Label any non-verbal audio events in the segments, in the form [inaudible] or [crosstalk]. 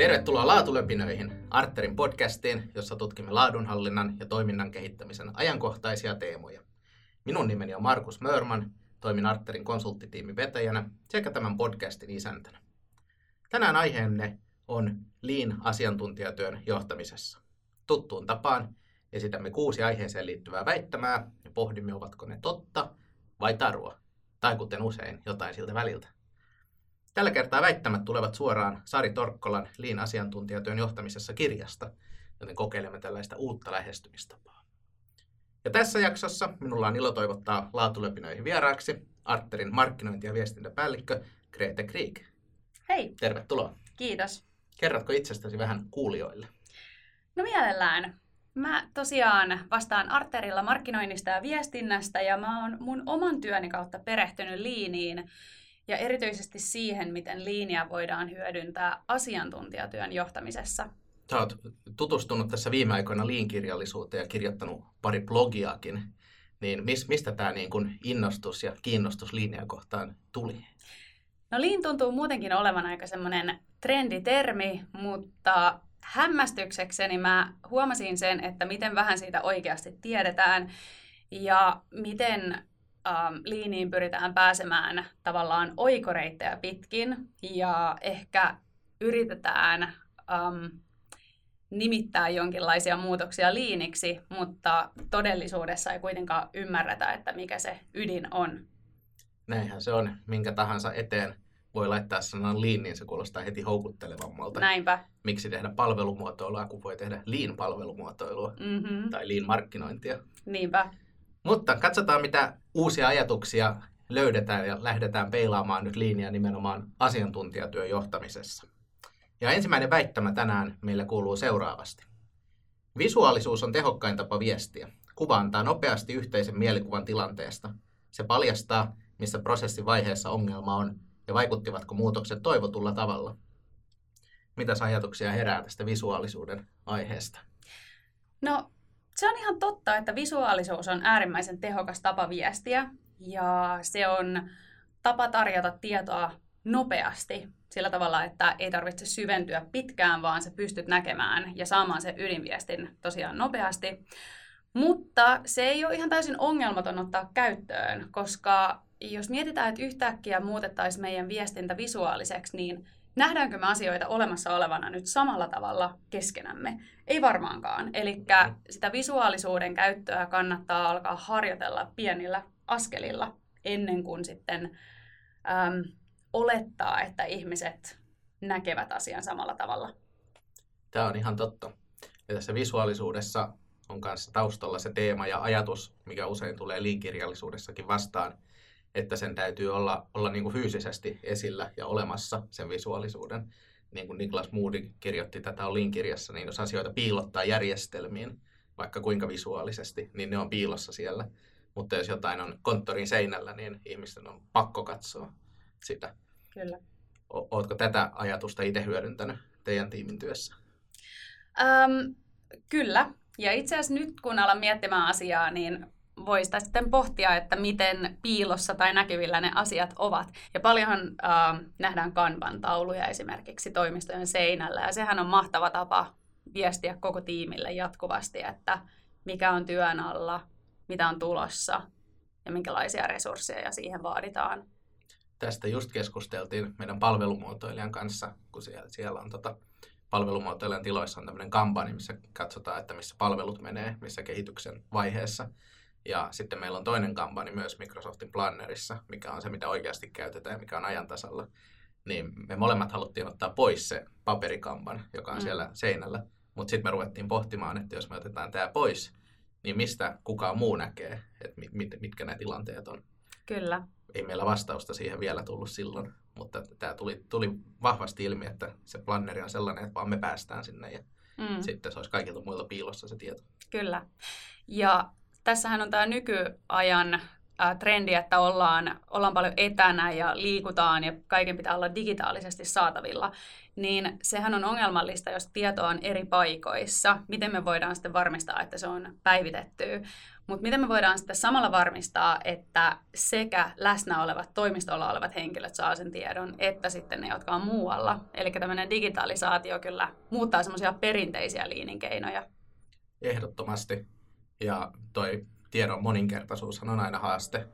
Tervetuloa Laatulepinöihin, Arterin podcastiin, jossa tutkimme laadunhallinnan ja toiminnan kehittämisen ajankohtaisia teemoja. Minun nimeni on Markus Mörman, toimin Arterin konsulttitiimin vetäjänä sekä tämän podcastin isäntänä. Tänään aiheemme on Lean-asiantuntijatyön johtamisessa. Tuttuun tapaan esitämme kuusi aiheeseen liittyvää väittämää ja pohdimme, ovatko ne totta vai tarua, tai kuten usein jotain siltä väliltä. Tällä kertaa väittämät tulevat suoraan Sari Torkkolan Liin asiantuntijatyön johtamisessa kirjasta, joten kokeilemme tällaista uutta lähestymistapaa. Ja tässä jaksossa minulla on ilo toivottaa laatulepinöihin vieraaksi Arterin markkinointi- ja viestintäpäällikkö Grete Krieg. Hei! Tervetuloa. Kiitos. Kerrotko itsestäsi vähän kuulijoille? No mielellään. Mä tosiaan vastaan Arterilla markkinoinnista ja viestinnästä ja mä oon mun oman työni kautta perehtynyt liiniin ja erityisesti siihen, miten liinia voidaan hyödyntää asiantuntijatyön johtamisessa. Sä oot tutustunut tässä viime aikoina liinkirjallisuuteen ja kirjoittanut pari blogiakin. Niin mistä tämä niin kun innostus ja kiinnostus linjan kohtaan tuli? No liin tuntuu muutenkin olevan aika semmoinen trenditermi, mutta hämmästyksekseni mä huomasin sen, että miten vähän siitä oikeasti tiedetään ja miten ähm, liiniin pyritään pääsemään tavallaan oikoreittejä pitkin ja ehkä yritetään ähm, nimittää jonkinlaisia muutoksia liiniksi, mutta todellisuudessa ei kuitenkaan ymmärretä, että mikä se ydin on. Näinhän se on, minkä tahansa eteen voi laittaa sanan lean, niin se kuulostaa heti houkuttelevammalta. Näinpä. Miksi tehdä palvelumuotoilua, kun voi tehdä lean-palvelumuotoilua mm-hmm. tai lean-markkinointia. Niinpä. Mutta katsotaan, mitä uusia ajatuksia löydetään ja lähdetään peilaamaan nyt linjaa nimenomaan asiantuntijatyön johtamisessa. Ja ensimmäinen väittämä tänään meille kuuluu seuraavasti. Visuaalisuus on tehokkain tapa viestiä. Kuva antaa nopeasti yhteisen mielikuvan tilanteesta. Se paljastaa, missä prosessin vaiheessa ongelma on ja vaikuttivatko muutokset toivotulla tavalla. Mitä ajatuksia herää tästä visuaalisuuden aiheesta? No se on ihan totta, että visuaalisuus on äärimmäisen tehokas tapa viestiä ja se on tapa tarjota tietoa nopeasti sillä tavalla, että ei tarvitse syventyä pitkään, vaan sä pystyt näkemään ja saamaan sen ydinviestin tosiaan nopeasti. Mutta se ei ole ihan täysin ongelmaton ottaa käyttöön, koska jos mietitään, että yhtäkkiä muutettaisiin meidän viestintä visuaaliseksi, niin nähdäänkö me asioita olemassa olevana nyt samalla tavalla keskenämme? Ei varmaankaan. Eli mm-hmm. sitä visuaalisuuden käyttöä kannattaa alkaa harjoitella pienillä askelilla ennen kuin sitten äm, olettaa, että ihmiset näkevät asian samalla tavalla. Tämä on ihan totta. Ja tässä visuaalisuudessa on kanssa taustalla se teema ja ajatus, mikä usein tulee liinkirjallisuudessakin vastaan – että sen täytyy olla, olla niin kuin fyysisesti esillä ja olemassa sen visuaalisuuden. Niin kuin Niklas Moody kirjoitti tätä Olin kirjassa, niin jos asioita piilottaa järjestelmiin, vaikka kuinka visuaalisesti, niin ne on piilossa siellä. Mutta jos jotain on konttorin seinällä, niin ihmisten on pakko katsoa sitä. Kyllä. Oletko tätä ajatusta itse hyödyntänyt teidän tiimin työssä? Ähm, kyllä. Ja itse asiassa nyt kun alan miettimään asiaa, niin voi sitä sitten pohtia, että miten piilossa tai näkyvillä ne asiat ovat. Ja paljonhan äh, nähdään kanban-tauluja esimerkiksi toimistojen seinällä, ja sehän on mahtava tapa viestiä koko tiimille jatkuvasti, että mikä on työn alla, mitä on tulossa ja minkälaisia resursseja siihen vaaditaan. Tästä just keskusteltiin meidän palvelumuotoilijan kanssa, kun siellä, siellä on tota, palvelumuotoilijan tiloissa on tämmöinen kampanja, missä katsotaan, että missä palvelut menee, missä kehityksen vaiheessa. Ja sitten meillä on toinen kampanja myös Microsoftin Plannerissa, mikä on se, mitä oikeasti käytetään ja mikä on ajantasalla. Niin me molemmat haluttiin ottaa pois se paperikampan, joka on mm. siellä seinällä. Mutta sitten me ruvettiin pohtimaan, että jos me otetaan tämä pois, niin mistä kukaan muu näkee, että mit, mitkä nämä tilanteet on. Kyllä. Ei meillä vastausta siihen vielä tullut silloin, mutta tämä tuli, tuli vahvasti ilmi, että se planneri on sellainen, että vaan me päästään sinne ja mm. sitten se olisi kaikilta muilta piilossa se tieto. Kyllä. Ja tässähän on tämä nykyajan trendi, että ollaan, ollaan paljon etänä ja liikutaan ja kaiken pitää olla digitaalisesti saatavilla, niin sehän on ongelmallista, jos tieto on eri paikoissa. Miten me voidaan sitten varmistaa, että se on päivitetty? Mutta miten me voidaan sitten samalla varmistaa, että sekä läsnä olevat, toimistolla olevat henkilöt saa sen tiedon, että sitten ne, jotka on muualla. Eli tämmöinen digitalisaatio kyllä muuttaa semmoisia perinteisiä liininkeinoja. Ehdottomasti. Ja toi tiedon moninkertaisuus on aina haaste.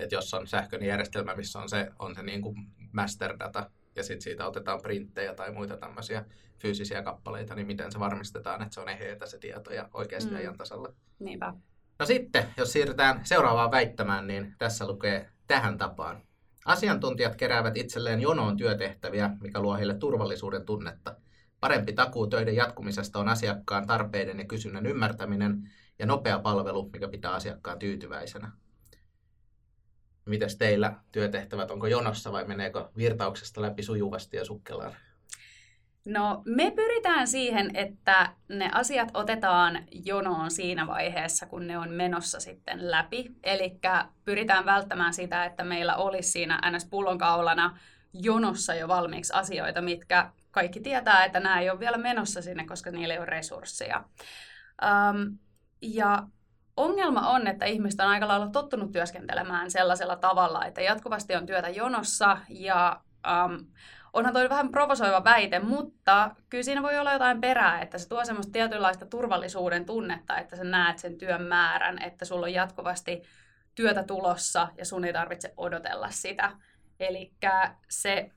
Että jos on sähköinen järjestelmä, missä on se, on se niin kuin master data, ja sitten siitä otetaan printtejä tai muita tämmöisiä fyysisiä kappaleita, niin miten se varmistetaan, että se on eheetä se tieto ja oikeasti mm. ajan tasalla. Niinpä. No sitten, jos siirrytään seuraavaan väittämään, niin tässä lukee tähän tapaan. Asiantuntijat keräävät itselleen jonoon työtehtäviä, mikä luo heille turvallisuuden tunnetta. Parempi takuu töiden jatkumisesta on asiakkaan tarpeiden ja kysynnän ymmärtäminen ja nopea palvelu, mikä pitää asiakkaan tyytyväisenä. Mites teillä työtehtävät, onko jonossa vai meneekö virtauksesta läpi sujuvasti ja sukkelaan? No me pyritään siihen, että ne asiat otetaan jonoon siinä vaiheessa, kun ne on menossa sitten läpi. Eli pyritään välttämään sitä, että meillä olisi siinä ns. pullonkaulana jonossa jo valmiiksi asioita, mitkä kaikki tietää, että nämä ei ole vielä menossa sinne, koska niillä ei ole resursseja. Um, ja ongelma on, että ihmiset on aika lailla tottunut työskentelemään sellaisella tavalla, että jatkuvasti on työtä jonossa ja um, onhan toi vähän provosoiva väite, mutta kyllä siinä voi olla jotain perää, että se tuo semmoista tietynlaista turvallisuuden tunnetta, että sä näet sen työn määrän, että sulla on jatkuvasti työtä tulossa ja sun ei tarvitse odotella sitä. Eli se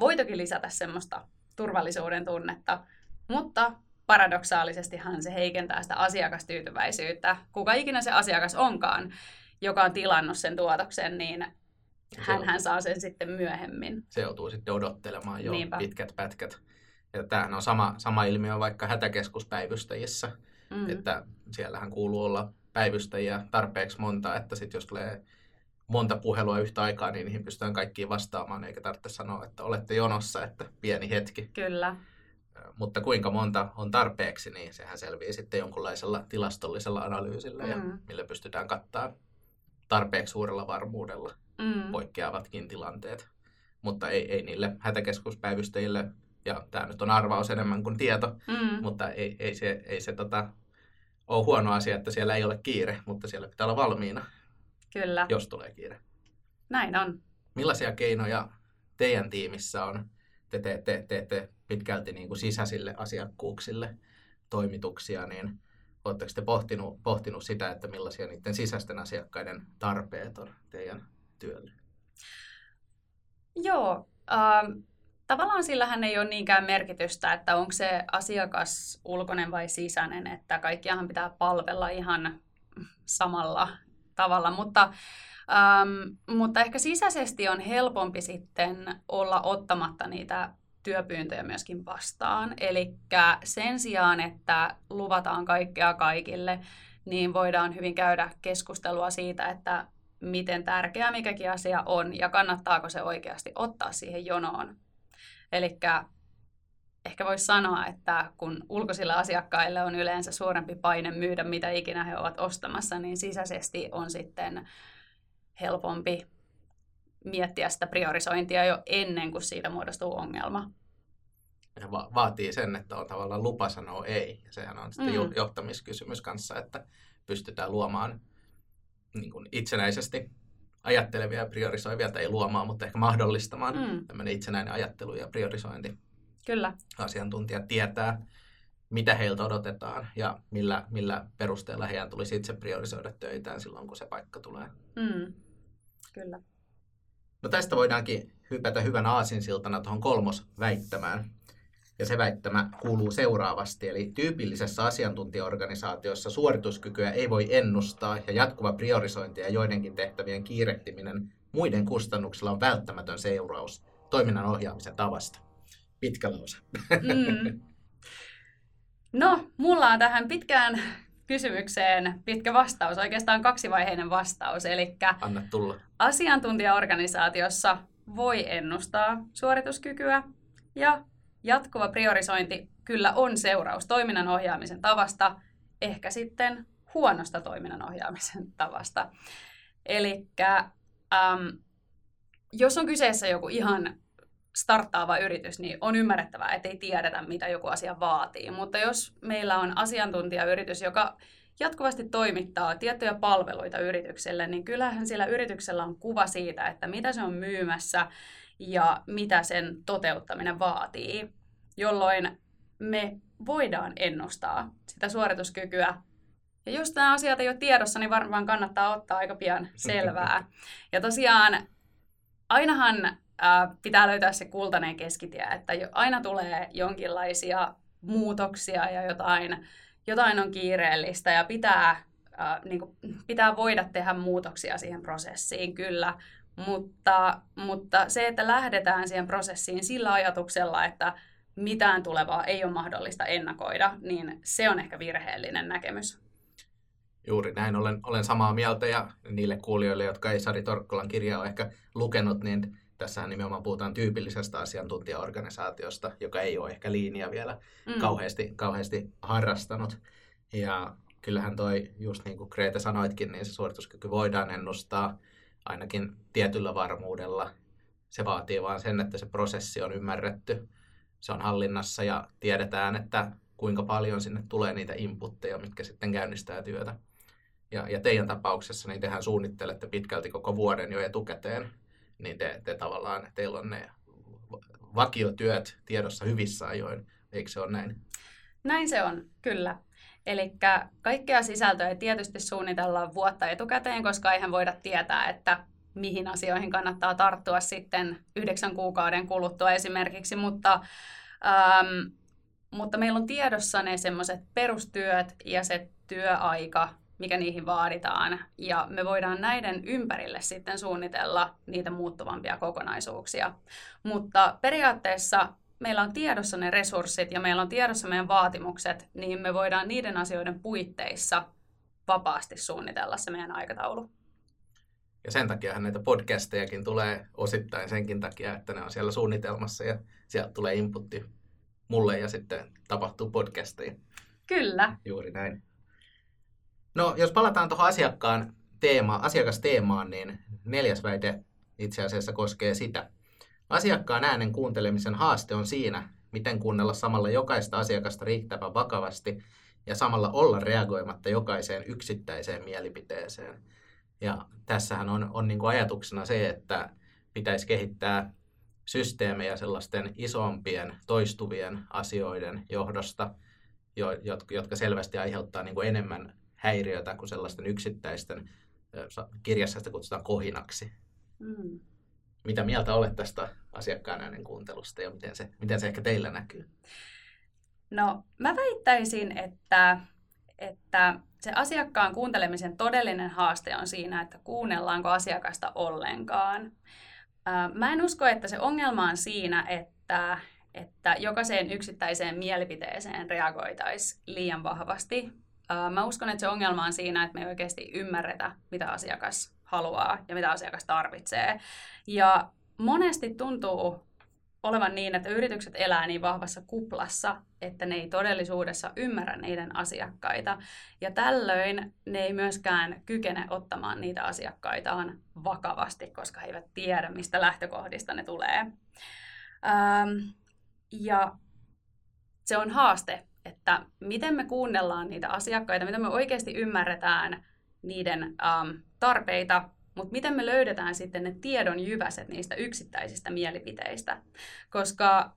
voi toki lisätä semmoista turvallisuuden tunnetta, mutta paradoksaalisestihan se heikentää sitä asiakastyytyväisyyttä. Kuka ikinä se asiakas onkaan, joka on tilannut sen tuotoksen, niin hän, hän saa sen sitten myöhemmin. Se joutuu sitten odottelemaan jo Niinpä. pitkät pätkät. Ja tämähän on sama, sama ilmiö vaikka hätäkeskuspäivystäjissä, mm. että siellähän kuuluu olla päivystäjiä tarpeeksi monta, että sitten jos tulee monta puhelua yhtä aikaa, niin niihin pystytään kaikkiin vastaamaan, eikä tarvitse sanoa, että olette jonossa, että pieni hetki. Kyllä. Mutta kuinka monta on tarpeeksi, niin sehän selviää sitten jonkunlaisella tilastollisella analyysillä, mm. ja millä pystytään kattaa tarpeeksi suurella varmuudella mm. poikkeavatkin tilanteet. Mutta ei, ei niille hätäkeskuspäivystäjille, ja tämä nyt on arvaus enemmän kuin tieto, mm. mutta ei, ei se, ei se tota, ole huono asia, että siellä ei ole kiire, mutta siellä pitää olla valmiina, Kyllä. jos tulee kiire. Näin on. Millaisia keinoja teidän tiimissä on? Te teette, te, te, pitkälti niin kuin sisäisille asiakkuuksille toimituksia, niin oletteko te pohtinut, pohtinut sitä, että millaisia niiden sisäisten asiakkaiden tarpeet on teidän työlle? Joo, äh, tavallaan sillähän ei ole niinkään merkitystä, että onko se asiakas ulkoinen vai sisäinen, että kaikkiahan pitää palvella ihan samalla tavalla, mutta, ähm, mutta ehkä sisäisesti on helpompi sitten olla ottamatta niitä työpyyntöjä myöskin vastaan. Eli sen sijaan, että luvataan kaikkea kaikille, niin voidaan hyvin käydä keskustelua siitä, että miten tärkeä mikäkin asia on ja kannattaako se oikeasti ottaa siihen jonoon. Eli ehkä voisi sanoa, että kun ulkoisilla asiakkailla on yleensä suurempi paine myydä mitä ikinä he ovat ostamassa, niin sisäisesti on sitten helpompi miettiä sitä priorisointia jo ennen kuin siitä muodostuu ongelma. Ja va- vaatii sen, että on tavallaan lupa sanoa ei. Ja sehän on sitten mm. johtamiskysymys kanssa, että pystytään luomaan niin kuin itsenäisesti ajattelevia ja priorisoivia, tai ei luomaan, mutta ehkä mahdollistamaan mm. tämmöinen itsenäinen ajattelu ja priorisointi. Kyllä. Asiantuntijat tietää, mitä heiltä odotetaan ja millä, millä perusteella heidän tulisi itse priorisoida töitään silloin, kun se paikka tulee. Mm. Kyllä. No tästä voidaankin hypätä hyvän aasinsiltana tuohon kolmosväittämään. Ja se väittämä kuuluu seuraavasti, eli tyypillisessä asiantuntijaorganisaatiossa suorituskykyä ei voi ennustaa ja jatkuva priorisointi ja joidenkin tehtävien kiirehtiminen muiden kustannuksella on välttämätön seuraus toiminnan ohjaamisen tavasta. Pitkä lause. Mm. [laughs] No, mulla on tähän pitkään kysymykseen pitkä vastaus, oikeastaan kaksivaiheinen vastaus. Eli Anna tulla. asiantuntijaorganisaatiossa voi ennustaa suorituskykyä ja Jatkuva priorisointi kyllä on seuraus toiminnan ohjaamisen tavasta, ehkä sitten huonosta toiminnan ohjaamisen tavasta. Eli ähm, jos on kyseessä joku ihan starttaava yritys, niin on ymmärrettävää, että ei tiedetä, mitä joku asia vaatii. Mutta jos meillä on asiantuntijayritys, joka jatkuvasti toimittaa tiettyjä palveluita yritykselle, niin kyllähän siellä yrityksellä on kuva siitä, että mitä se on myymässä ja mitä sen toteuttaminen vaatii, jolloin me voidaan ennustaa sitä suorituskykyä. Ja jos nämä asiat ei ole tiedossa, niin varmaan kannattaa ottaa aika pian selvää. Ja tosiaan ainahan pitää löytää se kultainen keskitie, että aina tulee jonkinlaisia muutoksia ja jotain, jotain on kiireellistä ja pitää, äh, niin kuin, pitää voida tehdä muutoksia siihen prosessiin kyllä, mutta, mutta se, että lähdetään siihen prosessiin sillä ajatuksella, että mitään tulevaa ei ole mahdollista ennakoida, niin se on ehkä virheellinen näkemys. Juuri näin, olen, olen samaa mieltä ja niille kuulijoille, jotka ei Sari Torkkolan kirjaa ole ehkä lukenut, niin Tässähän nimenomaan puhutaan tyypillisestä asiantuntijaorganisaatiosta, joka ei ole ehkä linja vielä mm. kauheasti, kauheasti harrastanut. Ja kyllähän toi, just niin kuin Grete sanoitkin, niin se suorituskyky voidaan ennustaa ainakin tietyllä varmuudella. Se vaatii vaan sen, että se prosessi on ymmärretty, se on hallinnassa ja tiedetään, että kuinka paljon sinne tulee niitä inputteja, mitkä sitten käynnistää työtä. Ja, ja teidän tapauksessa niin tehän suunnittelette pitkälti koko vuoden jo etukäteen niin te, te tavallaan, teillä on ne vakiotyöt tiedossa hyvissä ajoin, eikö se ole näin? Näin se on, kyllä. Eli kaikkea sisältöä tietysti suunnitella vuotta etukäteen, koska eihän voida tietää, että mihin asioihin kannattaa tarttua sitten yhdeksän kuukauden kuluttua esimerkiksi, mutta, ähm, mutta meillä on tiedossa ne semmoiset perustyöt ja se työaika, mikä niihin vaaditaan. Ja me voidaan näiden ympärille sitten suunnitella niitä muuttuvampia kokonaisuuksia. Mutta periaatteessa meillä on tiedossa ne resurssit ja meillä on tiedossa meidän vaatimukset, niin me voidaan niiden asioiden puitteissa vapaasti suunnitella se meidän aikataulu. Ja sen takia näitä podcastejakin tulee osittain senkin takia, että ne on siellä suunnitelmassa ja sieltä tulee inputti mulle ja sitten tapahtuu podcasteja. Kyllä. Juuri näin. No, jos palataan tuohon asiakkaan teema, asiakasteemaan, niin neljäs väite itse asiassa koskee sitä. Asiakkaan äänen kuuntelemisen haaste on siinä, miten kuunnella samalla jokaista asiakasta riittävän vakavasti ja samalla olla reagoimatta jokaiseen yksittäiseen mielipiteeseen. Ja tässähän on, on niin kuin ajatuksena se, että pitäisi kehittää systeemejä sellaisten isompien toistuvien asioiden johdosta, jotka selvästi aiheuttaa niin kuin enemmän häiriötä kuin sellaisten yksittäisten, kirjassa sitä kutsutaan kohinaksi. Mm. Mitä mieltä olet tästä asiakkaan äänen kuuntelusta ja miten se, miten se ehkä teillä näkyy? No mä väittäisin, että, että se asiakkaan kuuntelemisen todellinen haaste on siinä, että kuunnellaanko asiakasta ollenkaan. Mä en usko, että se ongelma on siinä, että, että jokaiseen yksittäiseen mielipiteeseen reagoitaisiin liian vahvasti, Mä uskon, että se ongelma on siinä, että me ei oikeasti ymmärretä, mitä asiakas haluaa ja mitä asiakas tarvitsee. Ja monesti tuntuu olevan niin, että yritykset elää niin vahvassa kuplassa, että ne ei todellisuudessa ymmärrä niiden asiakkaita. Ja tällöin ne ei myöskään kykene ottamaan niitä asiakkaitaan vakavasti, koska he eivät tiedä, mistä lähtökohdista ne tulee. Ähm, ja se on haaste että miten me kuunnellaan niitä asiakkaita, miten me oikeasti ymmärretään niiden ähm, tarpeita, mutta miten me löydetään sitten ne tiedon jyväset niistä yksittäisistä mielipiteistä. Koska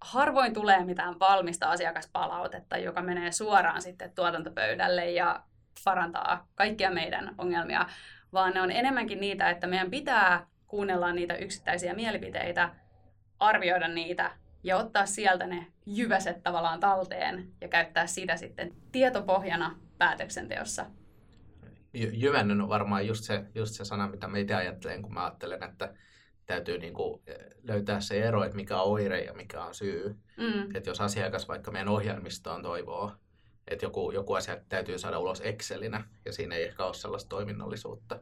harvoin tulee mitään valmista asiakaspalautetta, joka menee suoraan sitten tuotantopöydälle ja parantaa kaikkia meidän ongelmia, vaan ne on enemmänkin niitä, että meidän pitää kuunnella niitä yksittäisiä mielipiteitä, arvioida niitä ja ottaa sieltä ne jyväset tavallaan talteen ja käyttää sitä sitten tietopohjana päätöksenteossa. Jy- jyvännön on varmaan just se, just se sana, mitä mä itse ajattelen, kun mä ajattelen, että täytyy niin kuin eh, löytää se ero, että mikä on oire ja mikä on syy. Mm. Että jos asiakas vaikka meidän ohjelmistoon toivoo, että joku, joku asia täytyy saada ulos Excelinä ja siinä ei ehkä ole sellaista toiminnallisuutta,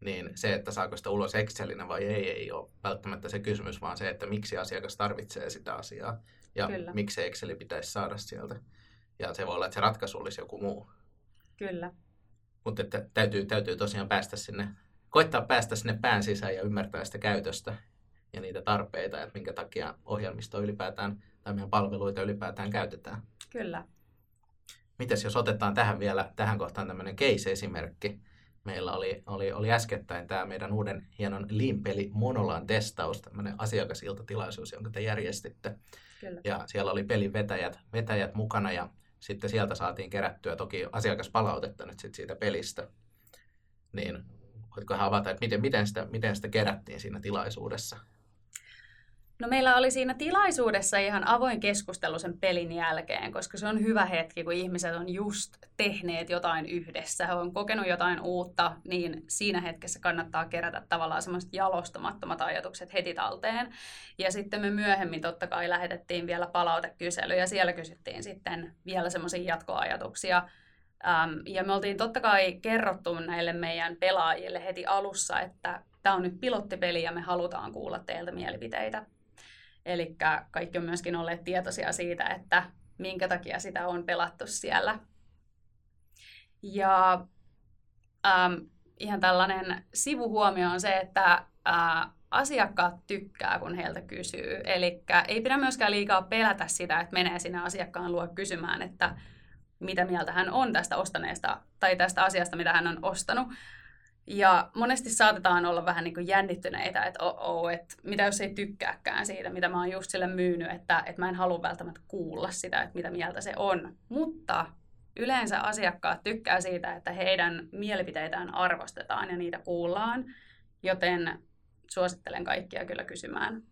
niin se, että saako sitä ulos Excelinä vai ei, ei ole välttämättä se kysymys, vaan se, että miksi asiakas tarvitsee sitä asiaa ja Kyllä. miksi Exceli pitäisi saada sieltä. Ja se voi olla, että se ratkaisu olisi joku muu. Kyllä. Mutta että täytyy, täytyy tosiaan päästä sinne, koittaa päästä sinne pään sisään ja ymmärtää sitä käytöstä ja niitä tarpeita, että minkä takia ohjelmisto ylipäätään tai meidän palveluita ylipäätään käytetään. Kyllä. mites jos otetaan tähän vielä, tähän kohtaan tämmöinen case-esimerkki. Meillä oli, oli, oli äskettäin tämä meidän uuden hienon Lean-peli Monolan testaus, tämmöinen asiakasiltatilaisuus, jonka te järjestitte. Kyllä. Ja siellä oli pelin vetäjät, vetäjät mukana ja sitten sieltä saatiin kerättyä toki asiakaspalautetta nyt sit siitä pelistä. Niin voitko avata, että miten, miten, sitä, miten sitä kerättiin siinä tilaisuudessa? No meillä oli siinä tilaisuudessa ihan avoin keskustelu sen pelin jälkeen, koska se on hyvä hetki, kun ihmiset on just tehneet jotain yhdessä, he on kokenut jotain uutta, niin siinä hetkessä kannattaa kerätä tavallaan semmoiset jalostamattomat ajatukset heti talteen. Ja sitten me myöhemmin totta kai lähetettiin vielä palautekysely ja siellä kysyttiin sitten vielä semmoisia jatkoajatuksia. Ja me oltiin totta kai kerrottu näille meidän pelaajille heti alussa, että tämä on nyt pilottipeli ja me halutaan kuulla teiltä mielipiteitä. Eli kaikki on myöskin olleet tietoisia siitä, että minkä takia sitä on pelattu siellä. Ja ähm, ihan tällainen sivuhuomio on se, että äh, asiakkaat tykkää, kun heiltä kysyy. Eli ei pidä myöskään liikaa pelätä sitä, että menee sinne asiakkaan luo kysymään, että mitä mieltä hän on tästä ostaneesta tai tästä asiasta, mitä hän on ostanut, ja monesti saatetaan olla vähän niin kuin jännittyneitä, että oh, että mitä jos ei tykkääkään siitä, mitä mä oon just sille myynyt, että, että mä en halua välttämättä kuulla sitä, että mitä mieltä se on. Mutta yleensä asiakkaat tykkää siitä, että heidän mielipiteitään arvostetaan ja niitä kuullaan, joten suosittelen kaikkia kyllä kysymään.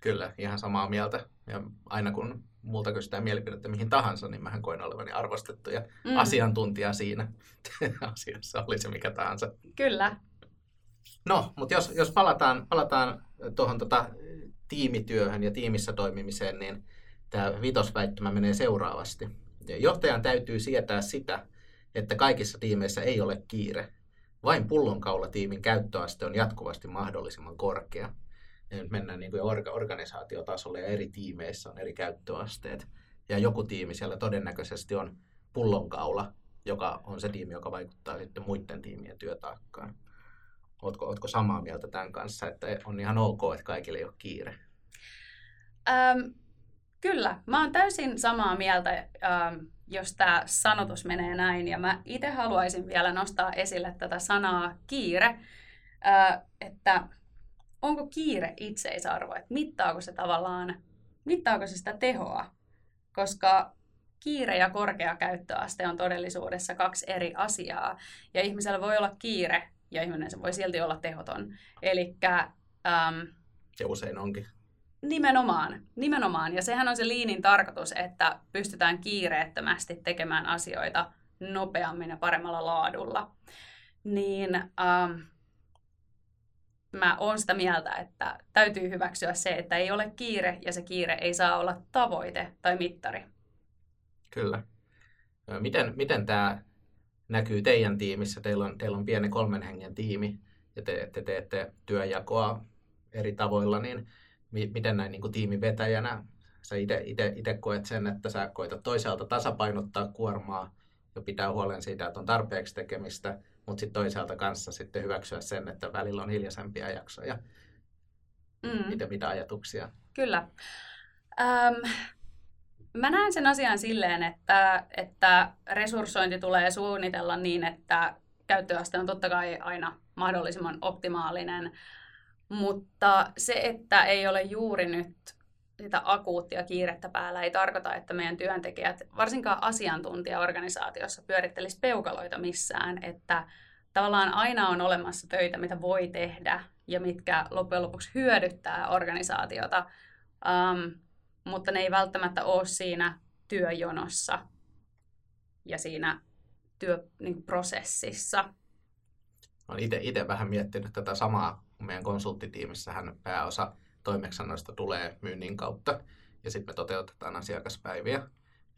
Kyllä, ihan samaa mieltä. Ja aina kun multa kysytään mielipidettä mihin tahansa, niin mähän koen olevani arvostettu ja mm. asiantuntija siinä [laughs] asiassa, oli se mikä tahansa. Kyllä. No, mutta jos, jos palataan, palataan tuohon tota, tiimityöhön ja tiimissä toimimiseen, niin tämä vitosväittymä menee seuraavasti. Johtajan täytyy sietää sitä, että kaikissa tiimeissä ei ole kiire. Vain pullonkaulatiimin käyttöaste on jatkuvasti mahdollisimman korkea nyt mennään niin kuin orga, organisaatiotasolle ja eri tiimeissä on eri käyttöasteet. Ja joku tiimi siellä todennäköisesti on pullonkaula, joka on se tiimi, joka vaikuttaa sitten muiden tiimien työtaakkaan. Oletko, oletko samaa mieltä tämän kanssa, että on ihan ok, että kaikille ei ole kiire? Ähm, kyllä, mä oon täysin samaa mieltä, ähm, jos tämä sanotus menee näin. Ja mä itse haluaisin vielä nostaa esille tätä sanaa kiire, äh, että onko kiire itseisarvo, että mittaako se tavallaan, mittaako se sitä tehoa, koska kiire ja korkea käyttöaste on todellisuudessa kaksi eri asiaa, ja ihmisellä voi olla kiire, ja ihminen se voi silti olla tehoton. Eli ähm, ja usein onkin. Nimenomaan, nimenomaan. Ja sehän on se liinin tarkoitus, että pystytään kiireettömästi tekemään asioita nopeammin ja paremmalla laadulla. Niin ähm, mä oon sitä mieltä, että täytyy hyväksyä se, että ei ole kiire ja se kiire ei saa olla tavoite tai mittari. Kyllä. Miten, miten tämä näkyy teidän tiimissä? Teillä on, teillä on pieni kolmen hengen tiimi ja te, te teette työjakoa eri tavoilla, niin mi, miten näin niin tiimivetäjänä sä itse koet sen, että sä koetat toisaalta tasapainottaa kuormaa ja pitää huolen siitä, että on tarpeeksi tekemistä – mutta sitten toisaalta kanssa sitten hyväksyä sen, että välillä on hiljaisempia jaksoja. Mm. Mitä, mitä ajatuksia? Kyllä. Ähm, mä näen sen asian silleen, että, että resurssointi tulee suunnitella niin, että käyttöaste on totta kai aina mahdollisimman optimaalinen, mutta se, että ei ole juuri nyt sitä akuuttia kiirettä päällä ei tarkoita, että meidän työntekijät, varsinkaan asiantuntijaorganisaatiossa, pyörittelisi peukaloita missään, että tavallaan aina on olemassa töitä, mitä voi tehdä ja mitkä loppujen lopuksi hyödyttää organisaatiota, um, mutta ne ei välttämättä ole siinä työjonossa ja siinä työprosessissa. Olen itse vähän miettinyt tätä samaa. Meidän konsulttitiimissähän pääosa toimeksiannoista tulee myynnin kautta ja sitten me toteutetaan asiakaspäiviä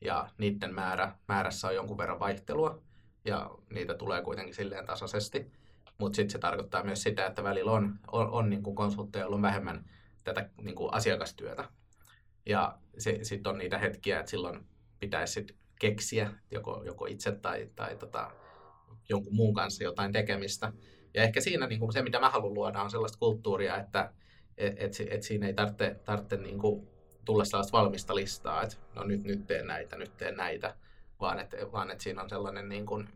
ja niiden määrä, määrässä on jonkun verran vaihtelua ja niitä tulee kuitenkin silleen tasaisesti. Mutta sitten se tarkoittaa myös sitä, että välillä on, on, on niin kuin konsultteja, joilla on vähemmän tätä niin kuin asiakastyötä. Ja sitten on niitä hetkiä, että silloin pitäisi sit keksiä joko, joko itse tai, tai tota, jonkun muun kanssa jotain tekemistä. Ja ehkä siinä niin kuin se, mitä mä haluan luoda, on sellaista kulttuuria, että et, et, et siinä ei tarvitse, tarvitse niin kuin tulla sellaista valmista listaa, että no nyt, nyt teen näitä, nyt teen näitä, vaan että, vaan että siinä on sellainen niin kuin,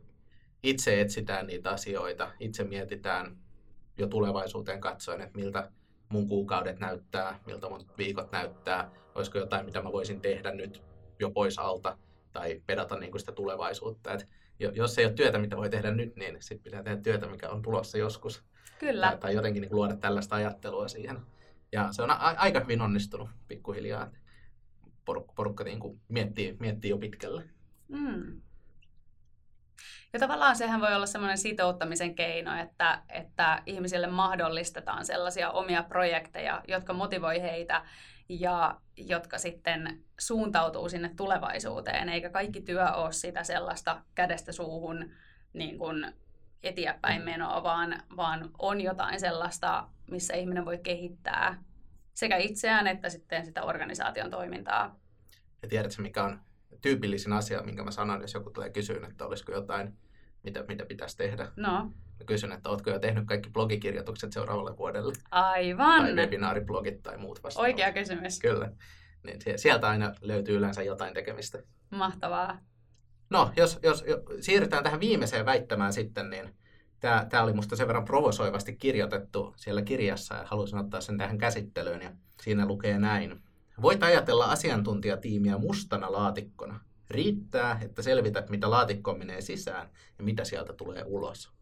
itse etsitään niitä asioita, itse mietitään jo tulevaisuuteen katsoen, että miltä mun kuukaudet näyttää, miltä mun viikot näyttää, olisiko jotain, mitä mä voisin tehdä nyt jo pois alta tai pedata niin kuin sitä tulevaisuutta. Et jos ei ole työtä, mitä voi tehdä nyt, niin sitten pitää tehdä työtä, mikä on tulossa joskus. Kyllä. Tai, tai jotenkin niin kuin luoda tällaista ajattelua siihen. Ja se on a- aika hyvin onnistunut pikkuhiljaa. Porukka, porukka niin kuin miettii, miettii jo pitkälle. Mm. Ja tavallaan sehän voi olla semmoinen sitouttamisen keino, että, että ihmisille mahdollistetaan sellaisia omia projekteja, jotka motivoi heitä ja jotka sitten suuntautuu sinne tulevaisuuteen, eikä kaikki työ ole sitä sellaista kädestä suuhun niin kuin eteenpäin menoa, vaan, vaan on jotain sellaista, missä ihminen voi kehittää sekä itseään että sitten sitä organisaation toimintaa. Ja tiedätkö, mikä on tyypillisin asia, minkä mä sanon, jos joku tulee kysyä, että olisiko jotain, mitä, mitä pitäisi tehdä? No. Mä kysyn, että ootko jo tehnyt kaikki blogikirjoitukset seuraavalle vuodelle? Aivan. Tai webinaariblogit tai muut vastaavat. Oikea kysymys. Kyllä. Niin sieltä aina löytyy yleensä jotain tekemistä. Mahtavaa. No, jos, jos, jos siirrytään tähän viimeiseen väittämään sitten, niin tämä, tämä oli musta sen verran provosoivasti kirjoitettu siellä kirjassa ja halusin ottaa sen tähän käsittelyyn. Ja siinä lukee näin. Voit ajatella asiantuntijatiimiä mustana laatikkona. Riittää, että selvität, mitä laatikkoon menee sisään ja mitä sieltä tulee ulos.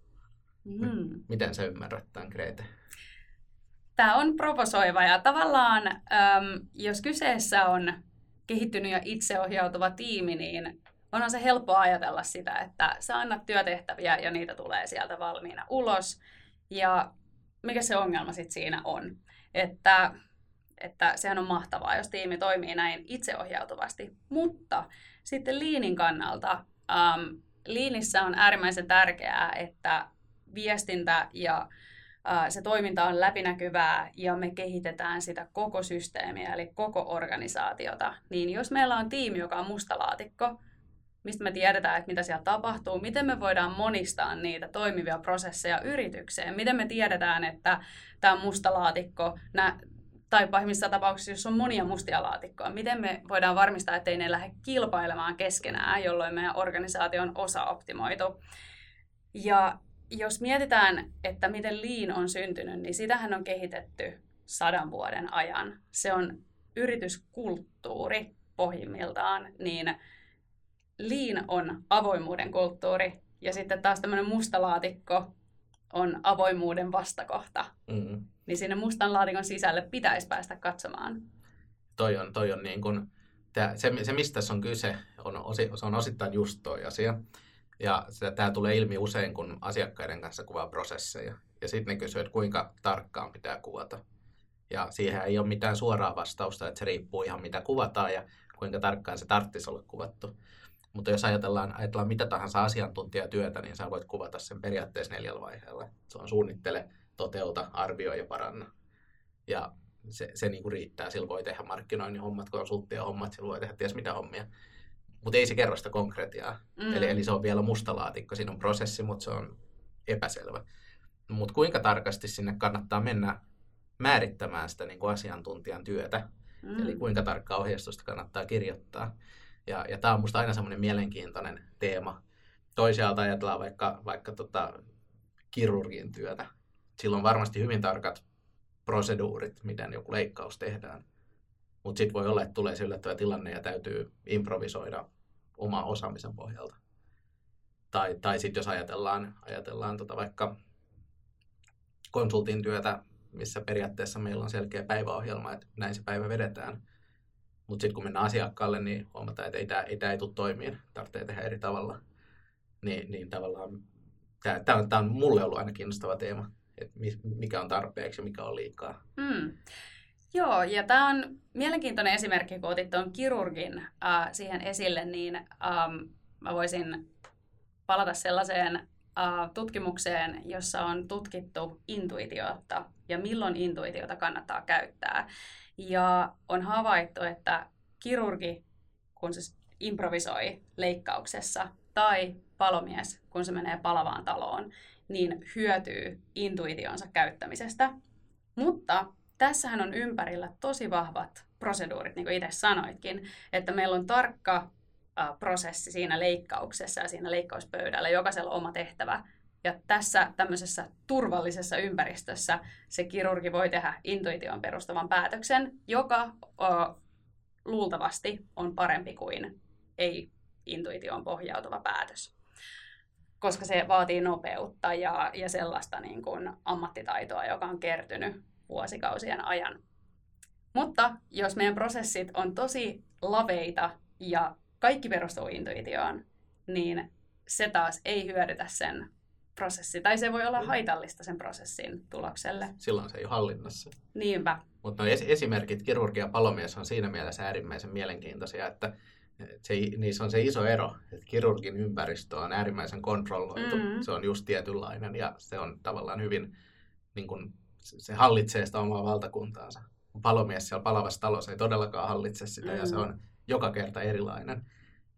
Mm. Miten sä ymmärrät tämän, Grete? Tämä on provosoiva ja tavallaan, äm, jos kyseessä on kehittynyt ja itseohjautuva tiimi, niin onhan se helppo ajatella sitä, että sä annat työtehtäviä ja niitä tulee sieltä valmiina ulos. Ja mikä se ongelma sitten siinä on? Että, että sehän on mahtavaa, jos tiimi toimii näin itseohjautuvasti. Mutta sitten liinin kannalta, ähm, liinissä on äärimmäisen tärkeää, että viestintä ja äh, se toiminta on läpinäkyvää ja me kehitetään sitä koko systeemiä, eli koko organisaatiota. Niin jos meillä on tiimi, joka on mustalaatikko, mistä me tiedetään, että mitä siellä tapahtuu, miten me voidaan monistaa niitä toimivia prosesseja yritykseen, miten me tiedetään, että tämä mustalaatikko, nämä, tai pahimmissa tapauksissa, jos on monia mustia laatikkoja, miten me voidaan varmistaa, ettei ne lähde kilpailemaan keskenään, jolloin meidän organisaatio on osa-optimoitu. Ja jos mietitään, että miten liin on syntynyt, niin sitähän on kehitetty sadan vuoden ajan. Se on yrityskulttuuri pohjimmiltaan, niin liin on avoimuuden kulttuuri ja sitten taas tämmöinen musta laatikko on avoimuuden vastakohta. Mm. Niin sinne mustan laatikon sisälle pitäisi päästä katsomaan. Toi on, toi on niin kuin, tää, se, se, mistä tässä on kyse, on, osi, se on osittain just toi asia. Ja tämä tulee ilmi usein, kun asiakkaiden kanssa kuvaa prosesseja. Ja sitten ne kysyy, että kuinka tarkkaan pitää kuvata. Ja siihen ei ole mitään suoraa vastausta, että se riippuu ihan mitä kuvataan ja kuinka tarkkaan se tarvitsisi olla kuvattu. Mutta jos ajatellaan, ajatellaan mitä tahansa asiantuntijatyötä, niin sä voit kuvata sen periaatteessa neljällä vaiheella. Se on suunnittele, toteuta, arvioi ja paranna. Ja se, se niin kuin riittää. Sillä voi tehdä markkinoinnin hommat, konsulttien hommat, sillä voi tehdä ties mitä hommia. Mutta ei se kerro sitä konkretiaa. Mm. Eli, eli se on vielä mustalaatikko. Siinä on prosessi, mutta se on epäselvä. Mutta kuinka tarkasti sinne kannattaa mennä määrittämään sitä niin kuin asiantuntijan työtä. Mm. Eli kuinka tarkkaa ohjeistusta kannattaa kirjoittaa. Ja, ja tämä on minusta aina semmoinen mielenkiintoinen teema. Toisaalta ajatellaan vaikka, vaikka tota, kirurgin työtä. Sillä on varmasti hyvin tarkat proseduurit, miten joku leikkaus tehdään. Mutta sitten voi olla, että tulee se yllättävä tilanne ja täytyy improvisoida oma osaamisen pohjalta. Tai, tai sitten jos ajatellaan, ajatellaan tota vaikka konsultin työtä, missä periaatteessa meillä on selkeä päiväohjelma, että näin se päivä vedetään – mutta sitten kun mennään asiakkaalle, niin huomataan, että ei tämä ei, ei tule toimiin, tarvitsee tehdä eri tavalla. Niin, niin tavallaan tämä on, on mulle ollut aina kiinnostava teema, että mikä on tarpeeksi ja mikä on liikaa. Mm. Joo, ja tämä on mielenkiintoinen esimerkki, kun otit tuon kirurgin äh, siihen esille, niin ähm, mä voisin palata sellaiseen tutkimukseen, jossa on tutkittu intuitiota ja milloin intuitiota kannattaa käyttää. Ja on havaittu, että kirurgi, kun se improvisoi leikkauksessa, tai palomies, kun se menee palavaan taloon, niin hyötyy intuitionsa käyttämisestä. Mutta tässähän on ympärillä tosi vahvat proseduurit, niin kuin itse sanoitkin, että meillä on tarkka prosessi siinä leikkauksessa ja siinä leikkauspöydällä. Jokaisella on oma tehtävä. Ja tässä tämmöisessä turvallisessa ympäristössä se kirurgi voi tehdä intuition perustavan päätöksen, joka o, luultavasti on parempi kuin ei intuitioon pohjautuva päätös. Koska se vaatii nopeutta ja, ja sellaista niin kuin ammattitaitoa, joka on kertynyt vuosikausien ajan. Mutta jos meidän prosessit on tosi laveita ja kaikki perustuu intuitioon, niin se taas ei hyödytä sen prosessi, tai se voi olla mm. haitallista sen prosessin tulokselle. Silloin se ei ole hallinnassa. Niinpä. Mutta no es- esimerkit kirurgia palomies on siinä mielessä äärimmäisen mielenkiintoisia, että se, niissä on se iso ero, että kirurgin ympäristö on äärimmäisen kontrolloitu. Mm-hmm. Se on just tietynlainen ja se on tavallaan hyvin, niin kun, se hallitsee sitä omaa valtakuntaansa. Palomies siellä palavassa talossa ei todellakaan hallitse sitä mm-hmm. ja se mm. on joka kerta erilainen.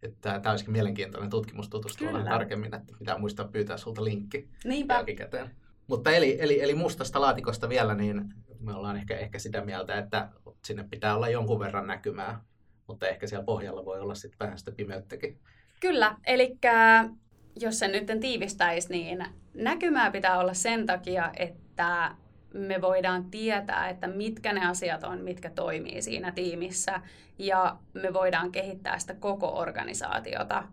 Että tämä olisikin mielenkiintoinen tutkimus tutustua vähän tarkemmin, että pitää muistaa pyytää sulta linkki Niinpä. jälkikäteen. Mutta eli, eli, eli mustasta laatikosta vielä, niin me ollaan ehkä, ehkä sitä mieltä, että sinne pitää olla jonkun verran näkymää, mutta ehkä siellä pohjalla voi olla sitten vähän sitä pimeyttäkin. Kyllä, eli jos sen nyt tiivistäisi, niin näkymää pitää olla sen takia, että me voidaan tietää, että mitkä ne asiat on, mitkä toimii siinä tiimissä, ja me voidaan kehittää sitä koko organisaatiota.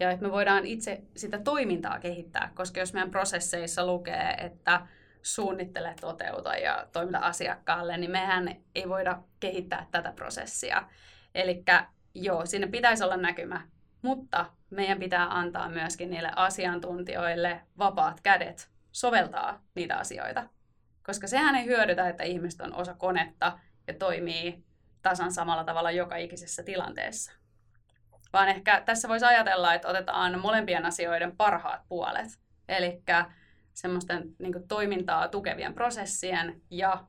Ja että me voidaan itse sitä toimintaa kehittää, koska jos meidän prosesseissa lukee, että suunnittele, toteuta ja toimita asiakkaalle, niin mehän ei voida kehittää tätä prosessia. Eli joo, sinne pitäisi olla näkymä, mutta meidän pitää antaa myöskin niille asiantuntijoille vapaat kädet soveltaa niitä asioita. Koska sehän ei hyödytä, että ihmiset on osa konetta ja toimii tasan samalla tavalla joka ikisessä tilanteessa. Vaan ehkä tässä voisi ajatella, että otetaan molempien asioiden parhaat puolet. Eli semmoisten niin toimintaa tukevien prosessien ja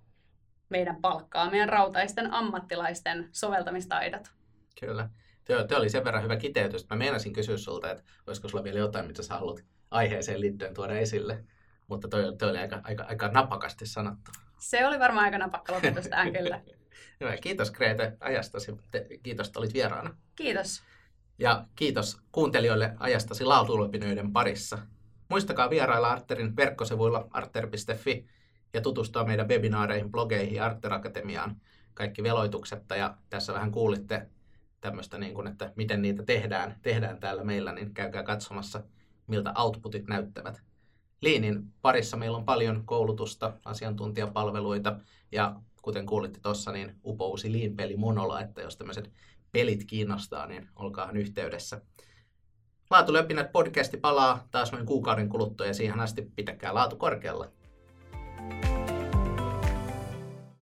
meidän palkkaamien rautaisten ammattilaisten soveltamistaidot. Kyllä. Tuo, oli sen verran hyvä kiteytys, mä meinasin kysyä sulta, että olisiko sulla vielä jotain, mitä sä haluat aiheeseen liittyen tuoda esille. Mutta toi, toi oli aika, aika, aika napakasti sanottu. Se oli varmaan aika napakka lopetus [laughs] tähän kyllä. Hyvä. Kiitos Grete ajastasi. Kiitos, että olit vieraana. Kiitos. Ja kiitos kuuntelijoille ajastasi laatulepinöiden parissa. Muistakaa vierailla Arterin verkkosivuilla arter.fi ja tutustua meidän webinaareihin, blogeihin ja Arter Akatemiaan kaikki veloituksetta. Ja tässä vähän kuulitte tämmöistä, niin kuin, että miten niitä tehdään, tehdään täällä meillä, niin käykää katsomassa, miltä outputit näyttävät. Liinin parissa meillä on paljon koulutusta, asiantuntijapalveluita ja kuten kuulitte tuossa, niin upousi Lean-peli Monola, että jos tämmöiset pelit kiinnostaa, niin olkaahan yhteydessä. Laatulöpinät podcasti palaa taas noin kuukauden kuluttua ja siihen asti pitäkää laatu korkealla. thank you